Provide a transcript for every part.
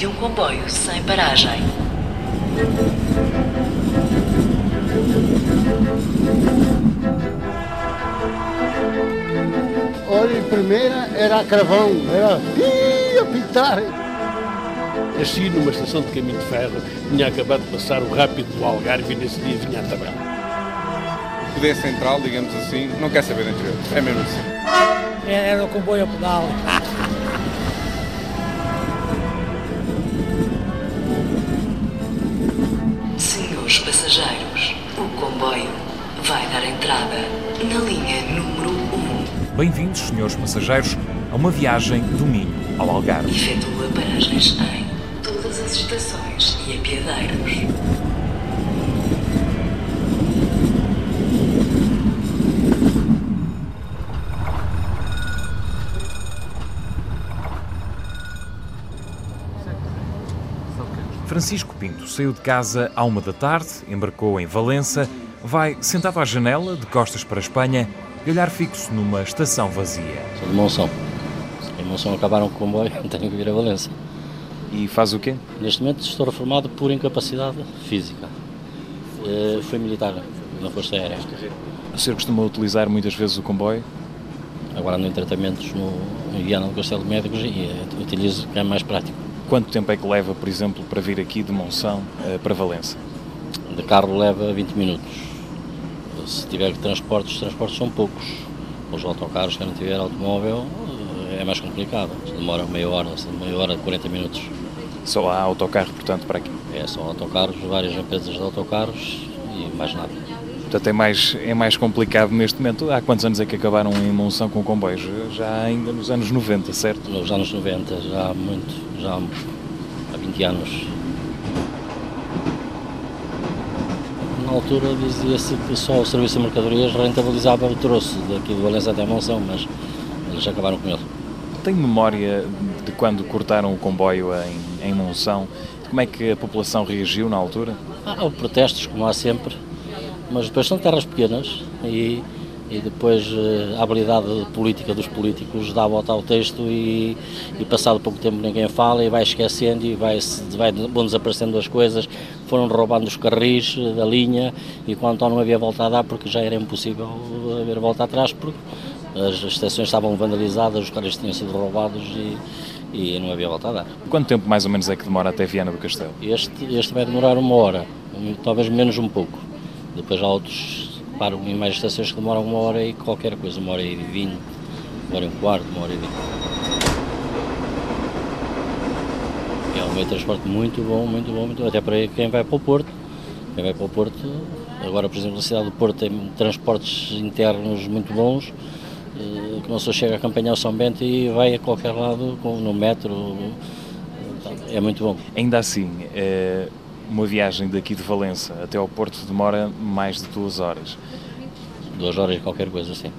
De um comboio sem paragem. Olha, em primeira era a cravão, era Ih, a pintar. Nasci numa estação de caminho de ferro, tinha acabado de passar o rápido do Algarve e nesse dia vinha a tabela. O poder central, digamos assim, não quer saber do interior. É mesmo assim. Era o comboio a pedal. Entrada na linha número 1. Bem-vindos, senhores passageiros, a uma viagem do Minho ao Algarve. Efetua paragens em todas as estações e apiadeiros. Francisco Pinto saiu de casa à uma da tarde, embarcou em Valença, vai sentado à janela, de costas para a Espanha, e olhar fixo numa estação vazia. Sou de Monção. Em Monção acabaram com o comboio, tenho que vir a Valença. E faz o quê? Neste momento estou reformado por incapacidade física. Eh, Fui militar na Força Aérea. O senhor costuma utilizar muitas vezes o comboio? Agora ando em tratamentos no, em Viana do Castelo de Médicos e eh, utilizo que é mais prático. Quanto tempo é que leva, por exemplo, para vir aqui de Monção eh, para Valença? De carro leva 20 minutos. Se tiver transportes, os transportes são poucos. Os autocarros, quem não tiver automóvel, é mais complicado. Demora meia hora, meia hora, 40 minutos. Só há autocarro, portanto, para aqui. É, são autocarros, várias empresas de autocarros e mais nada. Portanto, é mais, é mais complicado neste momento. Há quantos anos é que acabaram em Monção com comboios? Já ainda nos anos 90, certo? Nos anos 90, já há muito, já há 20 anos. Na altura dizia-se que só o serviço de mercadorias rentabilizava o troço daqui de Valença até Monção, mas eles acabaram com ele. Tem memória de quando cortaram o comboio em, em Monção? Como é que a população reagiu na altura? Há protestos, como há sempre, mas depois são terras pequenas e, e depois eh, a habilidade política dos políticos dá a volta ao texto e, e passado pouco tempo ninguém fala e vai esquecendo e vai, vai, vão desaparecendo as coisas, foram roubando os carris eh, da linha e quanto não havia volta a dar porque já era impossível haver volta atrás porque as estações estavam vandalizadas, os carris tinham sido roubados e, e não havia volta a dar. Quanto tempo mais ou menos é que demora até Viana do Castelo? Este, este vai demorar uma hora, talvez menos um pouco. Depois há outros, param em mais estações que demoram uma hora e qualquer coisa, uma hora e vinte, uma hora e um quarto, uma hora e vinte. É um meio de transporte muito bom, muito bom, muito bom. Até para quem vai para o Porto. Quem vai para o Porto, agora por exemplo a cidade do Porto tem transportes internos muito bons, que uma pessoa chega a acompanhar o São Bento e vai a qualquer lado no metro, é muito bom. Ainda assim, é uma viagem daqui de Valença até ao Porto demora mais de duas horas. Duas horas e qualquer coisa, sim.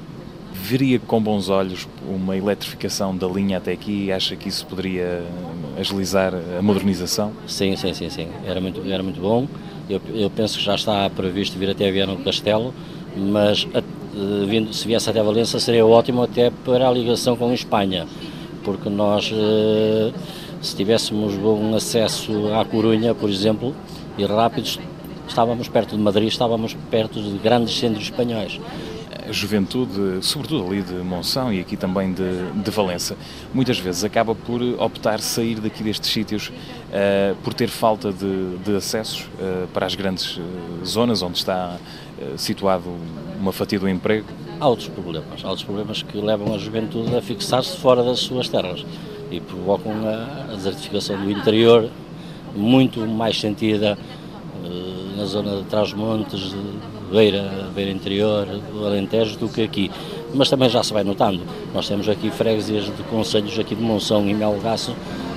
Veria com bons olhos uma eletrificação da linha até aqui e acha que isso poderia agilizar a modernização? Sim, sim, sim, sim. Era muito, era muito bom. Eu, eu penso que já está previsto vir até Viana do Castelo, mas a, vindo, se viesse até Valença seria ótimo até para a ligação com a Espanha, porque nós se tivéssemos bom acesso à Corunha, por exemplo, e rápidos, estávamos perto de Madrid, estávamos perto de grandes centros espanhóis. Juventude, sobretudo ali de Monção e aqui também de, de Valença, muitas vezes acaba por optar sair daqui destes sítios uh, por ter falta de, de acessos uh, para as grandes uh, zonas onde está situado uma fatia do emprego. Há outros problemas, há outros problemas que levam a juventude a fixar-se fora das suas terras e provocam a, a desertificação do interior muito mais sentida uh, na zona de Trás-Montes, Beira, Beira Interior, do Alentejo, do que aqui. Mas também já se vai notando. Nós temos aqui freguesias de conselhos aqui de Monção e Melgaço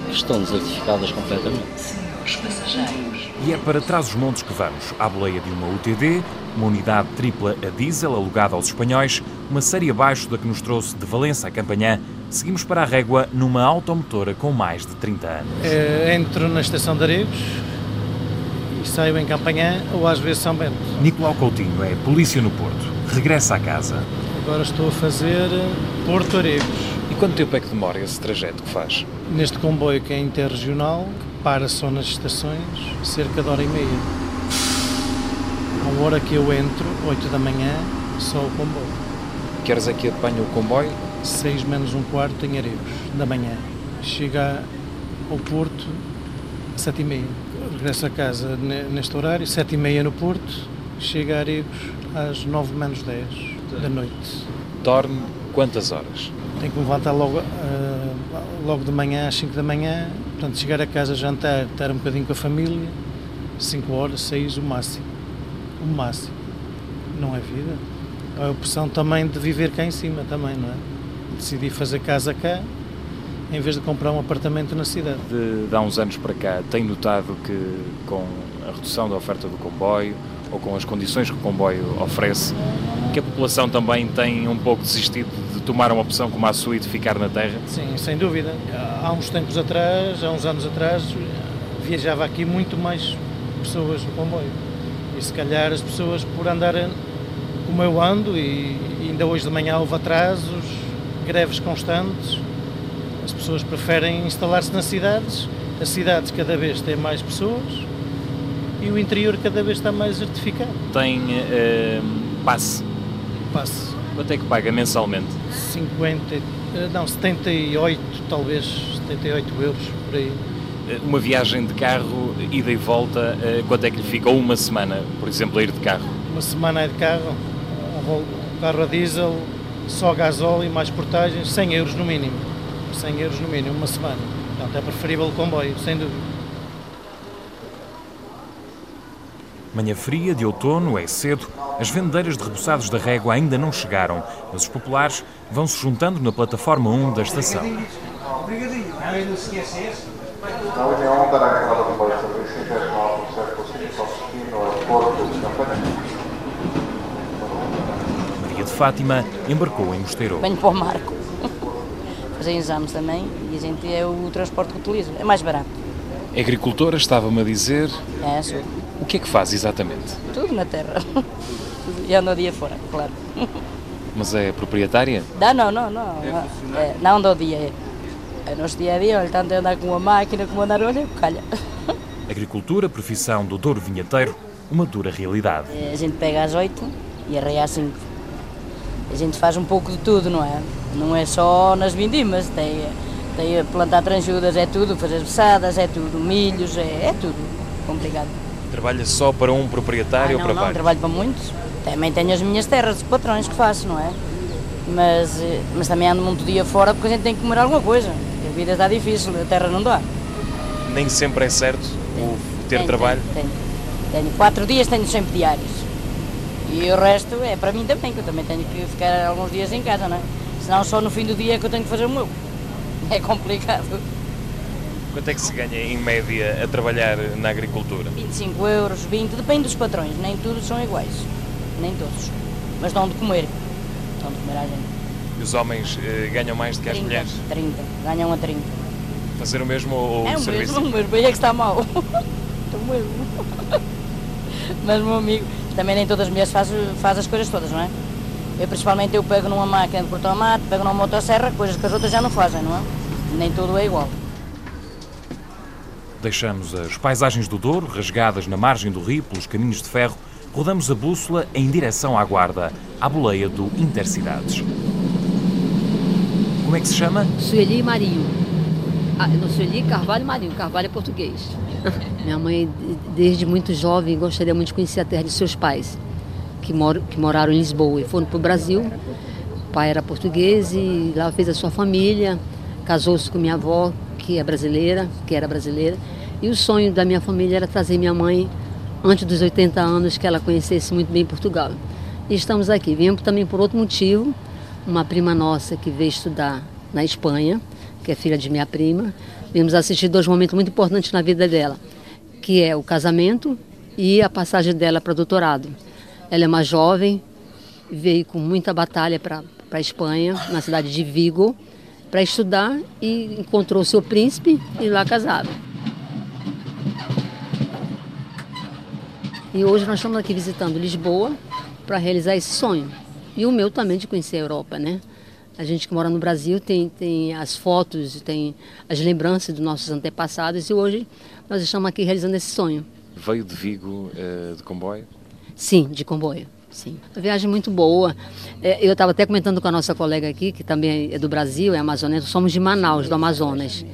que estão desertificadas completamente. Senhores passageiros. E é para trás os montes que vamos, à boleia de uma UTD, uma unidade tripla a diesel alugada aos espanhóis, uma série abaixo da que nos trouxe de Valença a Campanhã, seguimos para a régua numa automotora com mais de 30 anos. É, entro na estação de Aregos e saio em Campanhã ou às vezes São Bento. Nicolau Coutinho é polícia no Porto, regressa a casa. Agora estou a fazer Porto Aregos. E quanto tempo é que demora esse trajeto que faz? Neste comboio que é interregional, que para só nas estações, cerca de hora e meia. À hora que eu entro, 8 da manhã, só o comboio. Que horas é que apanha o comboio? 6 menos um quarto em Aregos, da manhã. Chega ao Porto, 7 e meia. Regresso a casa neste horário, 7 e meia no Porto, chega a Aregos às 9 menos 10 da noite. Dorme quantas horas? Tenho que me levantar logo, uh, logo de manhã, às 5 da manhã, portanto chegar a casa, jantar, estar um bocadinho com a família, 5 horas, 6 o máximo. O máximo. Não é vida. A opção também de viver cá em cima também, não é? Decidi fazer casa cá, em vez de comprar um apartamento na cidade. De, de há uns anos para cá, tem notado que com a redução da oferta do comboio, ou com as condições que o comboio oferece, que a população também tem um pouco desistido de tomar uma opção como a sua e de ficar na terra? Sim, sem dúvida. Há uns tempos atrás, há uns anos atrás, viajava aqui muito mais pessoas no comboio. E se calhar as pessoas, por andar como eu ando, e ainda hoje de manhã houve atrasos, greves constantes, as pessoas preferem instalar-se nas cidades. As cidades cada vez têm mais pessoas e o interior cada vez está mais certificado. Tem uh, passe? Passe. Quanto é que paga mensalmente? 50, eh, não, 78, talvez 78 euros por aí. Eh, uma viagem de carro, ida e volta, quanto é que lhe fica? Ou uma semana, por exemplo, a ir de carro? Uma semana é de carro, carro a diesel, só gasóleo e mais portagens, 100 euros no mínimo. 100 euros no mínimo, uma semana. Portanto, é preferível o comboio, sem dúvida. Manhã fria de outono, é cedo, as vendeiras de rebuçados da régua ainda não chegaram, mas os populares vão se juntando na plataforma 1 da estação. Maria de Fátima embarcou em Mosteiro. Venho para o Marco. Fazer exames também e a gente é o transporte que utiliza. É mais barato. Agricultora, estava-me a dizer. É, sou. O que é que faz exatamente? Tudo na terra. E ando o dia fora, claro. Mas é proprietária? Não, não, não, não. É, é, não do dia. É. é nosso dia a dia, olha, tanto é andar com uma máquina como andar, olha, calha. Agricultura, profissão do Douro Vinheteiro, uma dura realidade. É, a gente pega às oito e arreia às cinco. A gente faz um pouco de tudo, não é? Não é só nas vindimas, tem, tem a plantar tranjudas, é tudo, fazer beçadas, é tudo, milhos, é, é tudo complicado. Trabalha só para um proprietário ah, não, ou para não, vários? trabalho para muitos. Também tenho as minhas terras de patrões que faço, não é? Mas, eh, mas também ando muito dia fora porque a gente tem que comer alguma coisa. A vida está difícil, a terra não dá. Nem sempre é certo o ter tenho, trabalho? Tenho, tenho, tenho. Quatro dias tenho sempre diários. E o resto é para mim também, que eu também tenho que ficar alguns dias em casa, não é? Senão só no fim do dia é que eu tenho que fazer o meu. É complicado. Quanto é que se ganha em média a trabalhar na agricultura? 25 euros, 20, depende dos patrões, nem todos são iguais, nem todos. Mas dão de comer, dão de comer à gente. E os homens eh, ganham mais do que 30, as mulheres? 30, ganham a 30. Fazer o mesmo ou é o o serviço? mesmo, o mesmo, aí é que está mal. Estou mesmo. Mas, meu amigo, também nem todas as mulheres fazem faz as coisas todas, não é? Eu, principalmente, eu pego numa máquina de cortar tomate, pego numa motosserra, coisas que as outras já não fazem, não é? Nem tudo é igual. Deixamos as paisagens do Douro, rasgadas na margem do rio pelos caminhos de ferro, rodamos a bússola em direção à guarda, à boleia do Intercidades. Como é que se chama? Sueli Marinho. Ah, não, Sueli Carvalho Marinho. Carvalho é português. Minha mãe, desde muito jovem, gostaria muito de conhecer a terra de seus pais, que, mor que moraram em Lisboa e foram para o Brasil. O pai era português e lá fez a sua família, casou-se com minha avó, que é brasileira, que era brasileira, e o sonho da minha família era trazer minha mãe antes dos 80 anos, que ela conhecesse muito bem Portugal. E estamos aqui. Viemos também por outro motivo, uma prima nossa que veio estudar na Espanha, que é filha de minha prima. Viemos assistir dois momentos muito importantes na vida dela, que é o casamento e a passagem dela para doutorado. Ela é uma jovem, veio com muita batalha para a Espanha, na cidade de Vigo, para estudar e encontrou seu príncipe e lá casaram. E hoje nós estamos aqui visitando Lisboa para realizar esse sonho. E o meu também de conhecer a Europa, né? A gente que mora no Brasil tem, tem as fotos, tem as lembranças dos nossos antepassados e hoje nós estamos aqui realizando esse sonho. Veio de Vigo uh, de comboio? Sim, de comboio. Sim. A viagem muito boa. É, eu estava até comentando com a nossa colega aqui, que também é do Brasil, é amazonense, somos de Manaus, do Amazonas.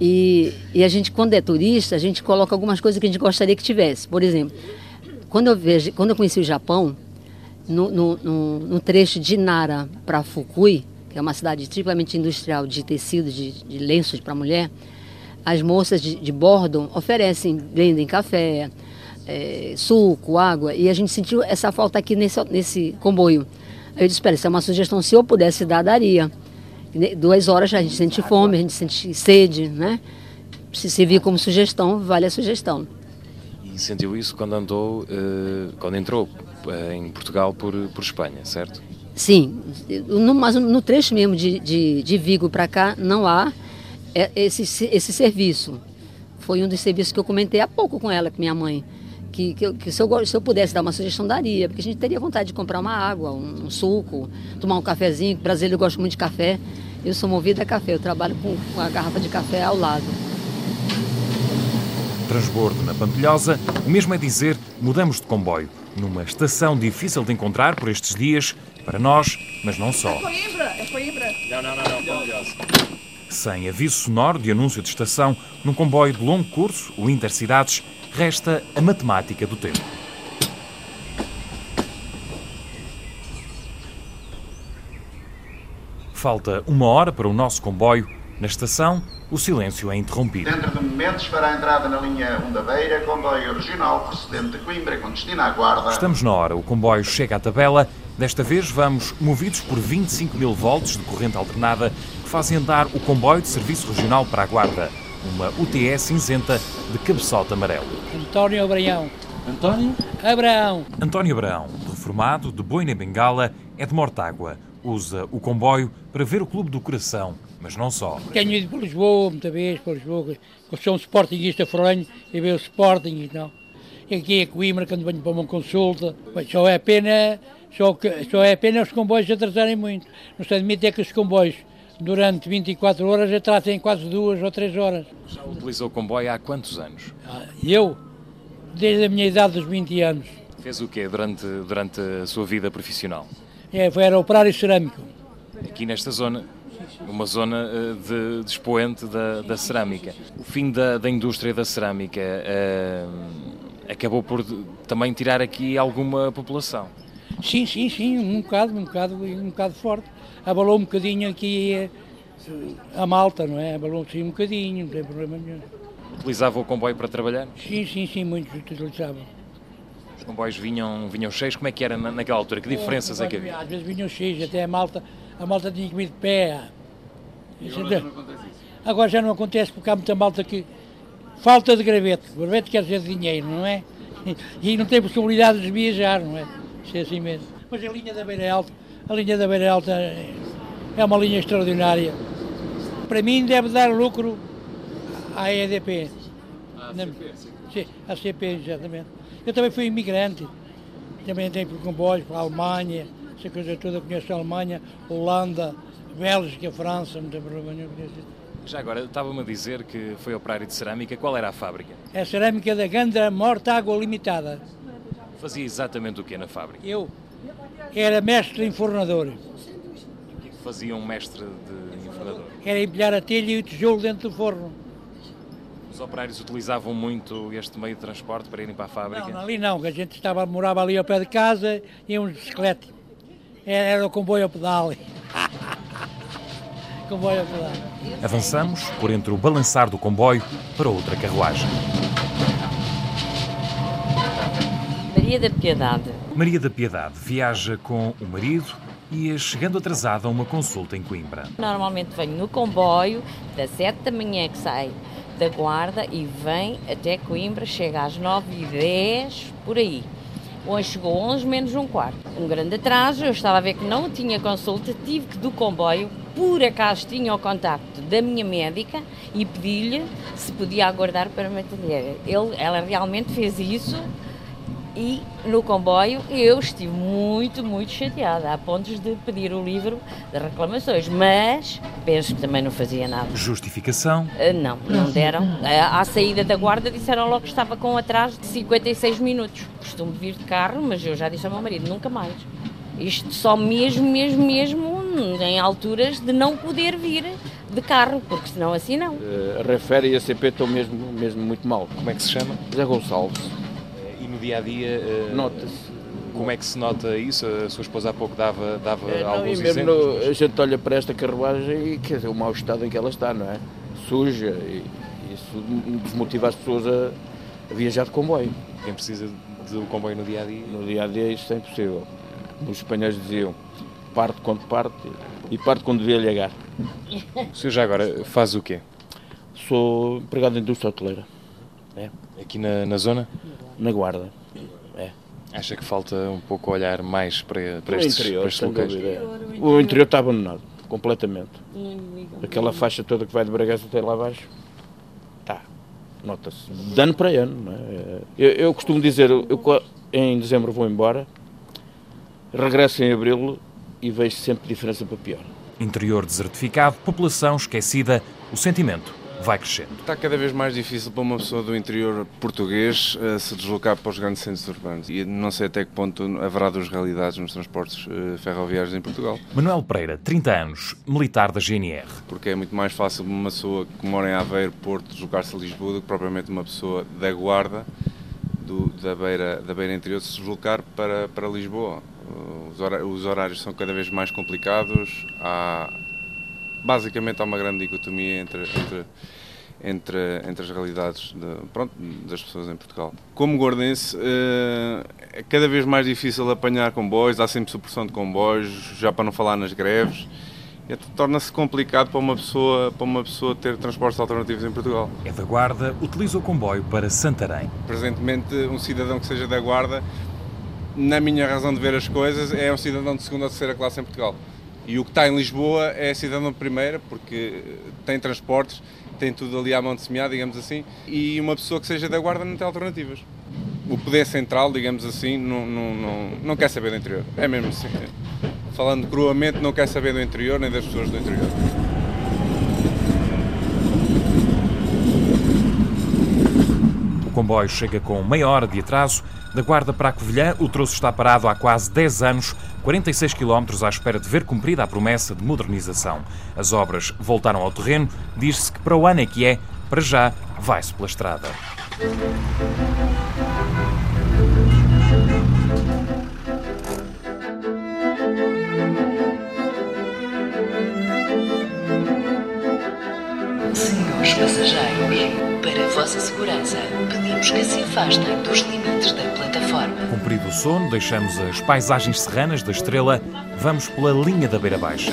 E, e a gente, quando é turista, a gente coloca algumas coisas que a gente gostaria que tivesse. Por exemplo, quando eu, vejo, quando eu conheci o Japão, no, no, no, no trecho de Nara para Fukui, que é uma cidade triplamente industrial de tecidos, de, de lenços para mulher, as moças de, de bordo oferecem, vendem café, é, suco, água, e a gente sentiu essa falta aqui nesse, nesse comboio. Aí eu disse, espera, isso é uma sugestão, se eu pudesse dar, daria. Duas horas a gente sente fome, a gente sente sede, né? Se servir como sugestão, vale a sugestão. E sentiu isso quando andou, uh, quando entrou uh, em Portugal por, por Espanha, certo? Sim, no, mas no trecho mesmo de, de, de Vigo para cá não há é, esse, esse serviço. Foi um dos serviços que eu comentei há pouco com ela, com minha mãe. Que, que, que se, eu, se, eu, pudesse dar uma sugestão, daria, porque a gente teria vontade de comprar uma água, um, um suco, tomar um cafezinho. O brasileiro gosta muito de café. Eu sou movida a café, eu trabalho com, com a garrafa de café ao lado. Transbordo na Pampilhosa, o mesmo é dizer, mudamos de comboio. Numa estação difícil de encontrar por estes dias, para nós, mas não só. É Coimbra, é Coimbra. Não, não, não, não, Pampilhosa. Sem aviso sonoro de anúncio de estação, num comboio de longo curso, o Intercidades, resta a matemática do tempo. Falta uma hora para o nosso comboio. Na estação, o silêncio é interrompido. Dentro de momentos fará a entrada na linha 1 da Beira, comboio regional procedente de Coimbra com destino à Guarda. Estamos na hora. O comboio chega à tabela. Desta vez vamos movidos por 25 mil volts de corrente alternada que fazem andar o comboio de serviço regional para a Guarda. Uma UTE cinzenta de cabeçote amarelo. António Abraão. António? Abraão. António Abraão, reformado, de boina bengala, é de Mortágua. Usa o comboio para ver o Clube do Coração, mas não só. Tenho ido para Lisboa, muita vez, para Lisboa, eu sou um sportinguista foranho e vejo o Sporting e não. E aqui é Coimbra, quando venho para uma consulta, mas só é pena, só, que, só é pena os comboios atrasarem muito. Não se admite é que os comboios durante 24 horas atrasem quase duas ou três horas. Já utilizou o comboio há quantos anos? Ah, eu? Desde a minha idade dos 20 anos. Fez o quê durante, durante a sua vida profissional? É, era operário cerâmico. Aqui nesta zona, uma zona uh, de, de expoente da, da, cerâmica. O fim da, da indústria da cerâmica uh, acabou por também tirar aqui alguma população. Sim, sim, sim, um bocado, um bocado, um bocado forte. Abalou um bocadinho aqui uh, a malta, não é? Abalou sim um bocadinho, não tem problema nenhum. Utilizava o comboio para trabalhar? Sim, sim, sim, muitos utilizavam. Os comboios vinham, vinham cheios, como é que era naquela altura? Que diferenças é, é que havia? Às vezes vinham cheios, até a malta, a malta tinha que vir de pé. E agora já não acontece isso? Agora já não acontece porque há muita malta que falta de gravete. O gravete quer dizer dinheiro, não é? E não tem possibilidade de viajar, não é? Isso é assim mesmo. Mas a linha da Beira Alta, a linha da Beira Alta é uma linha extraordinária. Para mim deve dar lucro à EDP. À CP, sim. à CP, exatamente. Eu também fui imigrante, também entrei por comboios para a Alemanha, essa coisa toda, conheço a Alemanha, Holanda, Bélgica, França, não tem problema nenhum. Já agora, estava-me a dizer que foi operário de cerâmica, qual era a fábrica? É a cerâmica da Gandra Morta Água Limitada. Fazia exatamente o que na fábrica? Eu era mestre enfornador. E o que, é que fazia um mestre de enfornador? Era empilhar a telha e o tijolo dentro do forno. Os operários utilizavam muito este meio de transporte para irem para a fábrica? Não, ali não, que a gente estava, morava ali ao pé de casa e um bicicleta. Era, era o comboio a pedal. comboio a pedal. Avançamos por entre o balançar do comboio para outra carruagem. Maria da Piedade. Maria da Piedade viaja com o marido e é chegando atrasada a uma consulta em Coimbra. Normalmente venho no comboio das 7 da manhã que sai da Guarda e vem até Coimbra, chega às 9h10, por aí. Hoje chegou 11 menos um quarto. Um grande atraso, eu estava a ver que não tinha consulta, tive que do comboio, por acaso tinha o contacto da minha médica e pedi-lhe se podia aguardar para me atender. Ele, ela realmente fez isso E no comboio eu estive muito, muito chateada, a pontos de pedir o livro de reclamações, mas penso que também não fazia nada. Justificação? Uh, não, não deram. Uh, à saída da guarda disseram logo que estava com atraso de 56 minutos. Costumo vir de carro, mas eu já disse ao meu marido, nunca mais. Isto só mesmo, mesmo, mesmo em alturas de não poder vir de carro, porque senão assim não. Uh, a Refere e a CP estão mesmo, mesmo muito mal. Como é que se chama? Zé Gonçalves. Dia a dia. Uh, Nota-se. Como é que se nota isso? A sua esposa há pouco dava, dava é, não, alguns e mesmo exemplos. No, a gente olha para esta carruagem e quer dizer, o mau estado em que ela está, não é? Suja e isso desmotiva as pessoas a, a viajar de comboio. Quem precisa do comboio no dia a dia? No dia a dia isso é impossível. Os espanhóis diziam parte quando parte e parte quando devia ligar. O senhor já agora faz o quê? Sou empregado da indústria hoteleira. É. Aqui na, na zona? Na Guarda. É. Acha que falta um pouco olhar mais para, para o estes, interior, para estes locais? Dúvida. O interior está abandonado, completamente. Aquela faixa toda que vai de Bragança até lá abaixo, está. Nota-se. De ano para ano. Não é? eu, eu costumo dizer, eu, em dezembro vou embora, regresso em abril e vejo sempre diferença para pior. Interior desertificado, população esquecida, o sentimento vai crescendo. Está cada vez mais difícil para uma pessoa do interior português uh, se deslocar para os grandes centros urbanos e não sei até que ponto haverá duas realidades nos transportes uh, ferroviários em Portugal. Manuel Pereira, 30 anos, militar da GNR. Porque é muito mais fácil uma pessoa que mora em Aveiro, Porto, deslocar-se a Lisboa do que propriamente uma pessoa da Guarda, do, da, beira, da beira interior, se deslocar para, para Lisboa. Os horários são cada vez mais complicados. Há, basicamente há uma grande dicotomia entre, entre, entre, entre as realidades de, pronto, das pessoas em Portugal. Como guardense, é cada vez mais difícil apanhar comboios, há sempre supressão de comboios, já para não falar nas greves. Torna-se complicado para uma, pessoa, para uma pessoa ter transportes alternativos em Portugal. É da Guarda, utiliza o comboio para Santarém. Presentemente, um cidadão que seja da Guarda na minha razão de ver as coisas, é um cidadão de segunda ou terceira classe em Portugal. E o que está em Lisboa é cidadão de primeira, porque tem transportes, tem tudo ali à mão de semear, digamos assim, e uma pessoa que seja da guarda não tem alternativas. O poder central, digamos assim, não, não, não, não quer saber do interior. É mesmo assim. Falando cruamente, não quer saber do interior nem das pessoas do interior. O comboio chega com meia hora de atraso. Da Guarda para a Covilhã, o troço está parado há quase 10 anos, 46 km à espera de ver cumprida a promessa de modernização. As obras voltaram ao terreno, diz-se que para o ano é que é, para já vai-se pela estrada. Senhores passageiros, para a vossa segurança, pedimos que se afastem dos limites da plataforma. Cumprido o sono, deixamos as paisagens serranas da estrela, vamos pela linha da Beira Baixa.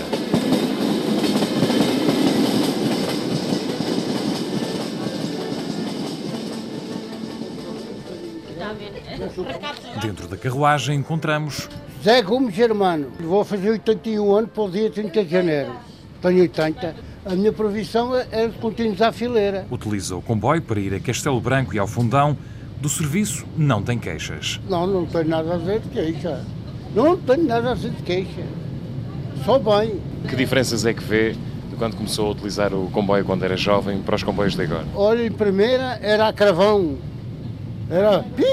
Dentro da carruagem encontramos Zé Gomes Germano. Vou fazer 81 anos para o dia 30 de janeiro. Tenho 80. A minha previsão é de continuar à fileira. Utiliza o comboio para ir a Castelo Branco e ao Fundão. Do serviço não tem queixas. Não, não tenho nada a dizer de queixa. Não tenho nada a dizer de queixa. Só bem. Que diferenças é que vê de quando começou a utilizar o comboio quando era jovem para os comboios de agora? Olha, em primeira era a cravão. Era pi,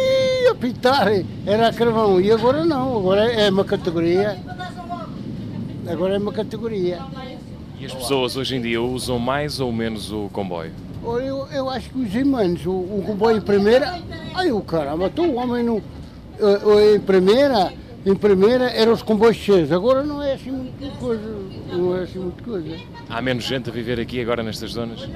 a pitar, era a cravão. E agora não, agora é uma categoria. Agora é uma categoria. E as pessoas hoje em dia usam mais ou menos o comboio? Eu, eu acho que usei menos. O, o comboio em primeira. Ai, o caramba, então o homem não. Em primeira, em primeira eram os comboios cheios. Agora não é assim muita coisa. Não é assim muita coisa. Há menos gente a viver aqui agora nestas zonas?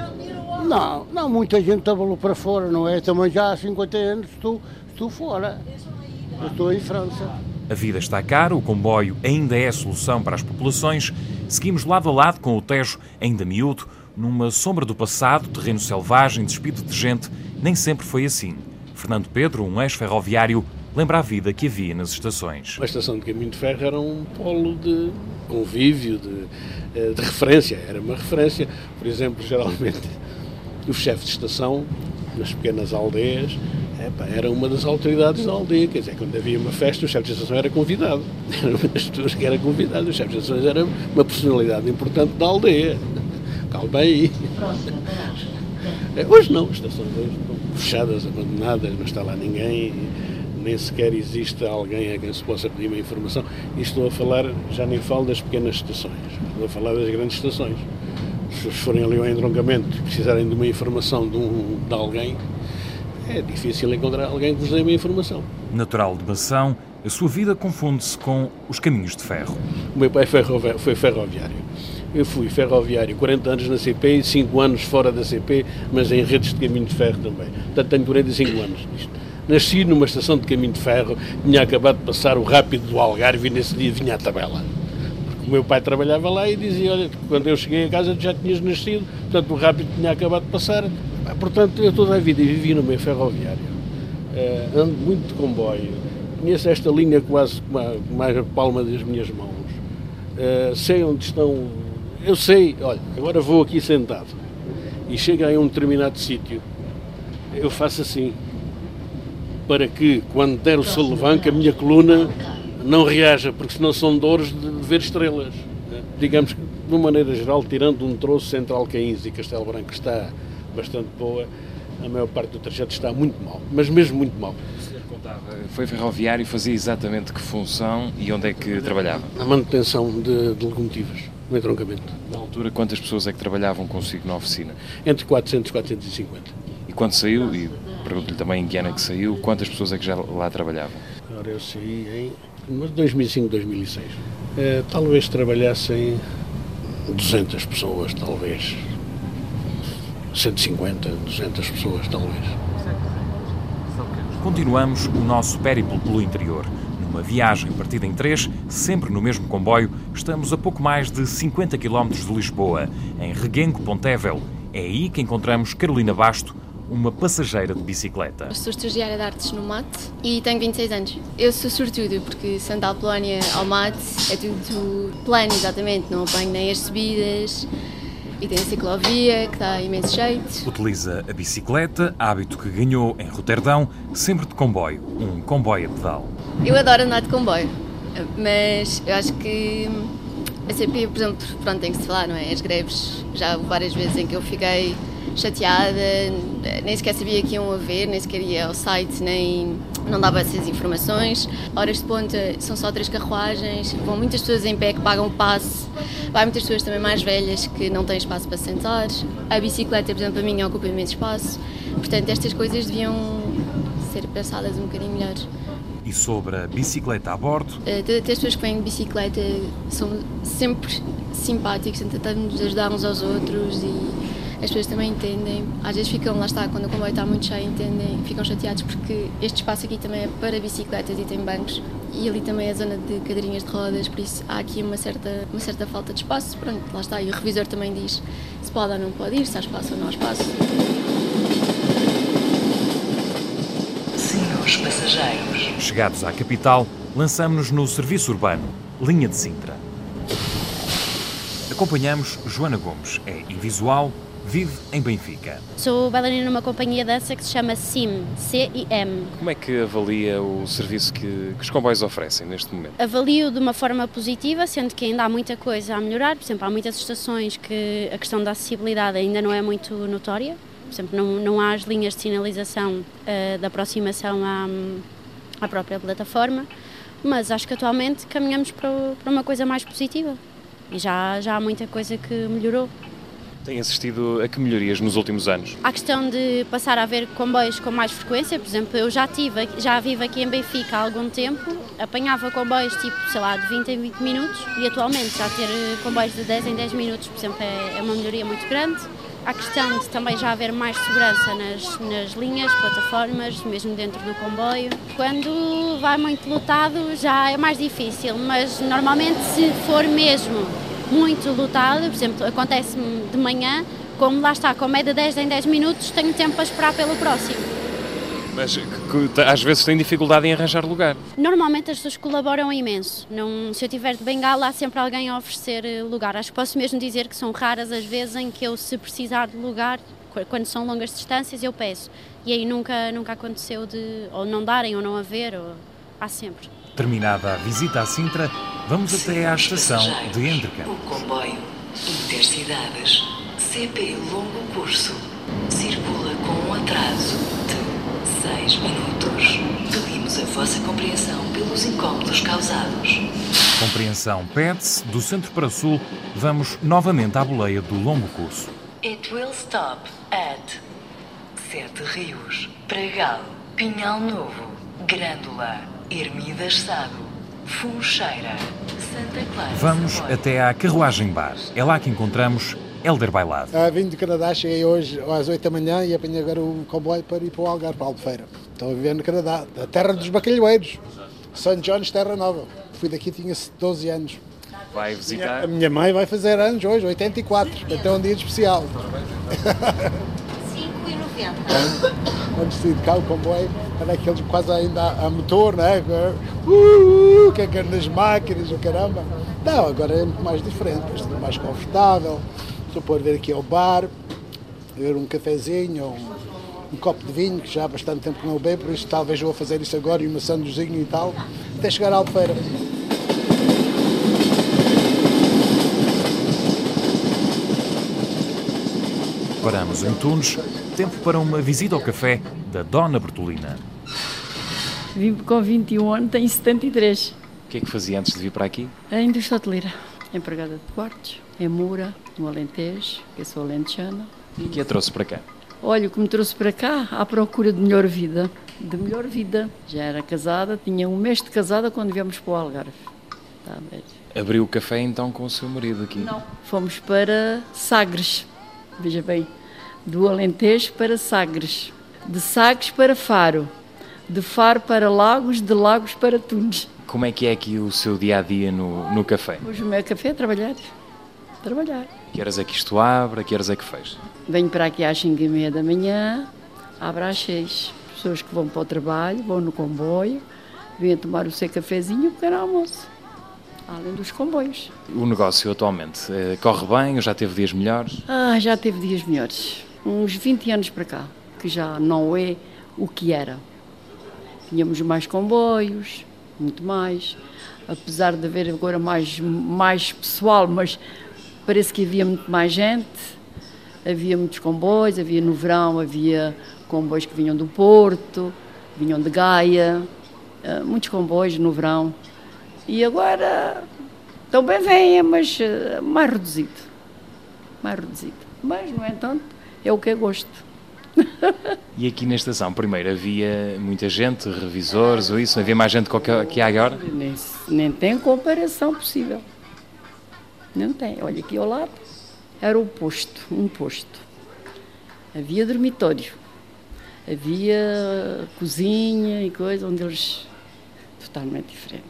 Não, não, muita gente estava lá para fora, não é? Também já há 50 anos estou, estou fora. Eu estou em França. A vida está cara, o comboio ainda é a solução para as populações. Seguimos lado a lado com o Tejo, ainda miúdo, numa sombra do passado, terreno selvagem, despido de gente. Nem sempre foi assim. Fernando Pedro, um ex-ferroviário, lembra a vida que havia nas estações. A estação de caminho de ferro era um polo de convívio, de, de referência. Era uma referência, por exemplo, geralmente, o chefe de estação, nas pequenas aldeias, era uma das autoridades da aldeia, quer dizer, quando havia uma festa, o chefe de estação era convidado. Era uma das pessoas que era convidado. O chefe de estação era uma personalidade importante da aldeia. Calma aí. É, hoje não, as estações hoje estão fechadas, abandonadas, não está lá ninguém, nem sequer existe alguém a quem se possa pedir uma informação. E estou a falar, já nem falo das pequenas estações, estou a falar das grandes estações. Se forem ali ao entroncamento e precisarem de uma informação de, um, de alguém, é difícil encontrar alguém que vos dê uma informação. Natural de Bação, a sua vida confunde-se com os caminhos de ferro. O meu pai foi ferroviário. Eu fui ferroviário 40 anos na CP e 5 anos fora da CP, mas em redes de caminho de ferro também. Portanto, tenho 45 anos. Nasci numa estação de caminho de ferro, tinha acabado de passar o rápido do Algarve e nesse dia vinha a tabela. Porque o meu pai trabalhava lá e dizia, olha, quando eu cheguei a casa já tinhas nascido, portanto o rápido tinha acabado de passar. Portanto, eu toda a vida vivi no meio ferroviário. Uh, ando muito de comboio. Conheço esta linha quase com a, palma das minhas mãos. Uh, sei onde estão eu sei, olha, agora vou aqui sentado e chego a um determinado sítio, eu faço assim, para que quando der o solavanco a minha coluna não reaja, porque senão são dores de ver estrelas. Né? Digamos que, de uma maneira geral, tirando um troço central Caíns e Castelo Branco está bastante boa, a maior parte do trajeto está muito mal, mas mesmo muito mal. Foi ferroviário e fazia exatamente que função e onde é que trabalhava? A manutenção de, de locomotivas no entroncamento. Na altura, quantas pessoas é que trabalhavam consigo na oficina? Entre 400 e 450. E quando saiu, e pergunto-lhe também em que ano é que saiu, quantas pessoas é que já lá trabalhavam? Agora eu saí em 2005, 2006. Uh, talvez trabalhassem 200 pessoas, talvez. 150, 200 pessoas, talvez. Continuamos o nosso périplo pelo interior. Numa viagem partida em três, sempre no mesmo comboio, estamos a pouco mais de 50 km de Lisboa, em Reguengo Pontevel. É aí que encontramos Carolina Basto, uma passageira de bicicleta. Eu sou estagiária de artes no MAT e tenho 26 anos. Eu sou sortudo porque Santa Apolónia ao MAT é tudo plano, exatamente, não apanho nem as subidas, e tem a ciclovia, que dá imenso jeito. Utiliza a bicicleta, hábito que ganhou em Roterdão, sempre de comboio, um comboio a pedal. Eu adoro andar de comboio, mas eu acho que a CP, por exemplo, pronto, tem que se falar, não é? As greves, já várias vezes em que eu fiquei chateada, nem sequer sabia que iam haver, nem sequer ia ao site, nem não dava essas informações. Horas de ponta são só três carruagens, vão muitas pessoas em pé que pagam o passe, vai muitas pessoas também mais velhas que não têm espaço para sentar. A bicicleta, por exemplo, a minha ocupa imenso espaço. Portanto, estas coisas deviam ser pensadas um bocadinho melhor. E sobre a bicicleta a bordo? Uh, todas as pessoas que vêm de bicicleta são sempre simpáticos, tentamos ajudar uns aos outros e as pessoas também entendem. Às vezes ficam, lá está, quando o comboio está muito cheio, entendem, ficam chateados porque este espaço aqui também é para bicicletas e tem bancos e ali também é a zona de cadeirinhas de rodas, por isso há aqui uma certa, uma certa falta de espaço. Pronto, lá está, e o revisor também diz se pode ou não pode ir, se há espaço ou não há espaço. Senhores passageiros. Chegados à capital, lançamos-nos no serviço urbano, linha de Sintra. Acompanhamos Joana Gomes, é invisual, vive em Benfica. Sou bailarina numa companhia de dança que se chama CIM, C-I-M. Como é que avalia o serviço que, que, os comboios oferecem neste momento? Avalio de uma forma positiva, sendo que ainda há muita coisa a melhorar. Por exemplo, há muitas estações que a questão da acessibilidade ainda não é muito notória. Por exemplo, não, não há as linhas de sinalização uh, de aproximação à, à própria plataforma, mas acho que atualmente caminhamos para, para uma coisa mais positiva. E já, já há muita coisa que melhorou. Tem assistido a que melhorias nos últimos anos? A questão de passar a haver comboios com mais frequência, por exemplo, eu já tive, já vivo aqui em Benfica há algum tempo, apanhava comboios tipo, sei lá, de 20 em 20 minutos e atualmente já ter eh, comboios de 10 em 10 minutos, por exemplo, é, é uma melhoria muito grande. A questão de também já haver mais segurança nas, nas linhas, plataformas, mesmo dentro do comboio. Quando vai muito lotado já é mais difícil, mas normalmente se for mesmo muito lotada, por exemplo, acontece-me de manhã, como lá está, com média 10 em 10 minutos, tenho tempo para esperar pelo próximo. Mas que, às vezes tem dificuldade em arranjar lugar. Normalmente as pessoas colaboram imenso. Não, se eu tiver de bengala, há sempre alguém a oferecer eh, lugar. Acho que posso mesmo dizer que são raras as vezes em que eu, se precisar de lugar, quando são longas distâncias eu peço. E aí nunca, nunca aconteceu de ou não darem ou não haver, ou, há sempre. Terminada a visita à Sintra, vamos até à estação de Endreca. O comboio Intercidades CP Longo Curso circula com um atraso de 6 minutos. Pedimos a vossa compreensão pelos incómodos causados. Compreensão pede-se, do centro para sul, vamos novamente à boleia do longo curso. It will stop at Sete Rios, Pregal, Pinhal Novo, Grândola, Ermidas Sado, Funcheira, Santa Clara. Vamos até à Carruagem Bar. É lá que encontramos Helder Bailado. Ah, vim do Canadá, cheguei hoje às 8 da manhã e apanhei agora o comboio para ir para o Algarve, para a Albufeira. Estou a viver no Canadá, a terra dos bacalhoeiros. St. John's, Terra Nova. Fui daqui, tinha 12 anos. Vai visitar? A minha mãe vai fazer anos hoje, 84, então é um dia especial. 5,90. Quando se de cá o comboio, era aqueles quase ainda a, motor, né? Uh, uh, que é nas máquinas, o caramba. Não, agora é muito mais diferente, é mais confortável. Estou pode ver aqui ao bar, ver um cafezinho, um, um, copo de vinho, que já há bastante tempo que não bebo, por isso talvez vou fazer isso agora e uma sanduzinho e tal, até chegar à Albufeira. Paramos em Tunes, tempo para uma visita ao café da Dona Bertolina. Vim com 21 anos, tenho 73. O que é que fazia antes de vir para aqui? A indústria hoteleira. Empregada de quartos, em Moura, no Alentejo, que eu sou alentejana. E o que a trouxe para cá? Olha, o que me trouxe para cá, à procura de melhor vida. De melhor vida. Já era casada, tinha um mês de casada quando viemos para o Algarve. Ver? Abriu o café então com o seu marido aqui? Não. Fomos para Sagres. Veja bem, do Alentejo para Sagres. De Sagres para Faro. De Faro para Lagos, de Lagos para Tunes. Como é que é aqui o seu dia a dia no, no café? Hoje o meu café é trabalhar. Trabalhar. Que horas é que isto abre? Que horas é que fecha? Venho para aqui às 5 e meia da manhã, abre às 6. Pessoas que vão para o trabalho, vão no comboio, vêm tomar o seu cafezinho e o pequeno almoço. Além dos comboios. O negócio atualmente eh, corre bem ou já teve dias melhores? Ah, já teve dias melhores. Uns 20 anos para cá, que já não é o que era. Tínhamos mais comboios, muito mais. Apesar de haver agora mais, mais pessoal, mas parece que havia muito mais gente. Havia muitos comboios, havia no verão, havia comboios que vinham do Porto, vinham de Gaia, ah, muitos comboios no verão. E agora também vêm, mas ah, mais reduzido. Mais reduzido. Mas, no entanto, é o que eu gosto. E aqui na estação, primeiro, havia muita gente, revisores ou isso? Havia mais gente que há agora? Nem, nem tem comparação possível. Não tem. Olha, aqui ao lado era o posto, um posto. Havia dormitório, havia cozinha e coisa onde eles. totalmente diferente.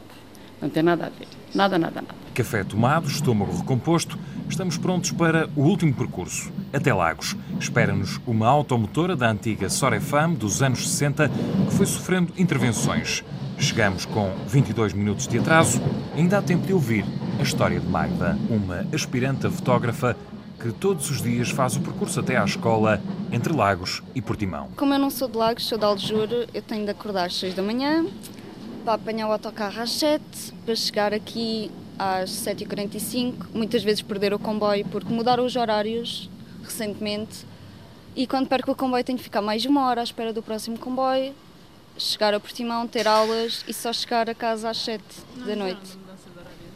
Não tem nada a ver. Nada, nada, nada. Café tomado, estômago recomposto, estamos prontos para o último percurso, até Lagos. Espera-nos uma automotora da antiga Sorefam dos anos 60 que foi sofrendo intervenções. Chegamos com 22 minutos de atraso, ainda há tempo de ouvir a história de Magda, uma aspirante a fotógrafa que todos os dias faz o percurso até à escola entre Lagos e Portimão. Como eu não sou de Lagos, sou de Aljuro, eu tenho de acordar às 6 da manhã, para apanhar o autocarro às 7, para chegar aqui às 7h45, muitas vezes perder o comboio porque mudaram os horários recentemente e quando perco o comboio tenho de ficar mais de uma hora à espera do próximo comboio, chegar a Portimão, ter aulas e só chegar a casa às 7 da noite.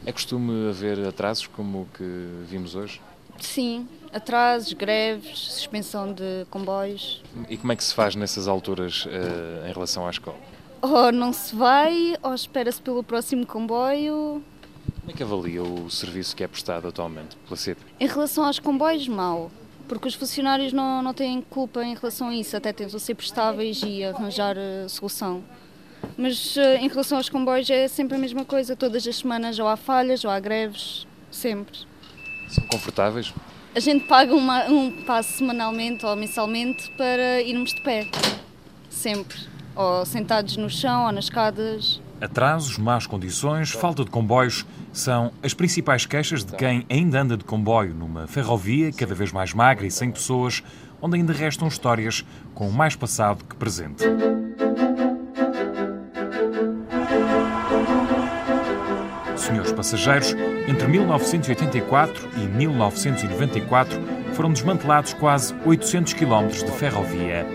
É costume haver atrasos como o que vimos hoje? Sim, atrasos, greves, suspensão de comboios. E como é que se faz nessas alturas uh, em relação à escola? Ou não se vai, ou espera-se pelo próximo comboio. Como é que avalia o serviço que é prestado atualmente pela CP? Em relação aos comboios, mal. Porque os funcionários não, não têm culpa em relação a isso, até tentam ser prestáveis e arranjar uh, solução. Mas uh, em relação aos comboios é sempre a mesma coisa, todas as semanas ou há falhas ou há greves, sempre. São confortáveis? A gente paga uma, um passo semanalmente ou mensalmente para irmos de pé, sempre. Ou sentados no chão ou nas escadas. Atrasos, más condições, falta de comboios são as principais queixas de quem ainda anda de comboio numa ferrovia cada vez mais magra e sem pessoas, onde ainda restam histórias com mais passado que presente. Senhores passageiros, entre 1984 e 1994 foram desmantelados quase 800 km de ferrovia.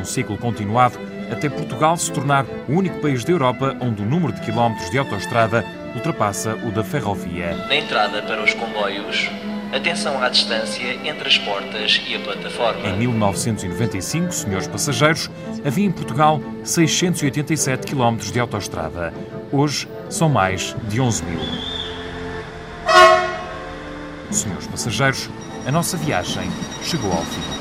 Um ciclo continuado até Portugal se tornar o único país da Europa onde o número de quilómetros de autoestrada ultrapassa o da ferrovia. Na entrada para os comboios, atenção à distância entre as portas e a plataforma. Em 1995, senhores passageiros, havia em Portugal 687 km de autoestrada. Hoje são mais de 11 mil. Senhores passageiros, a nossa viagem chegou ao fim.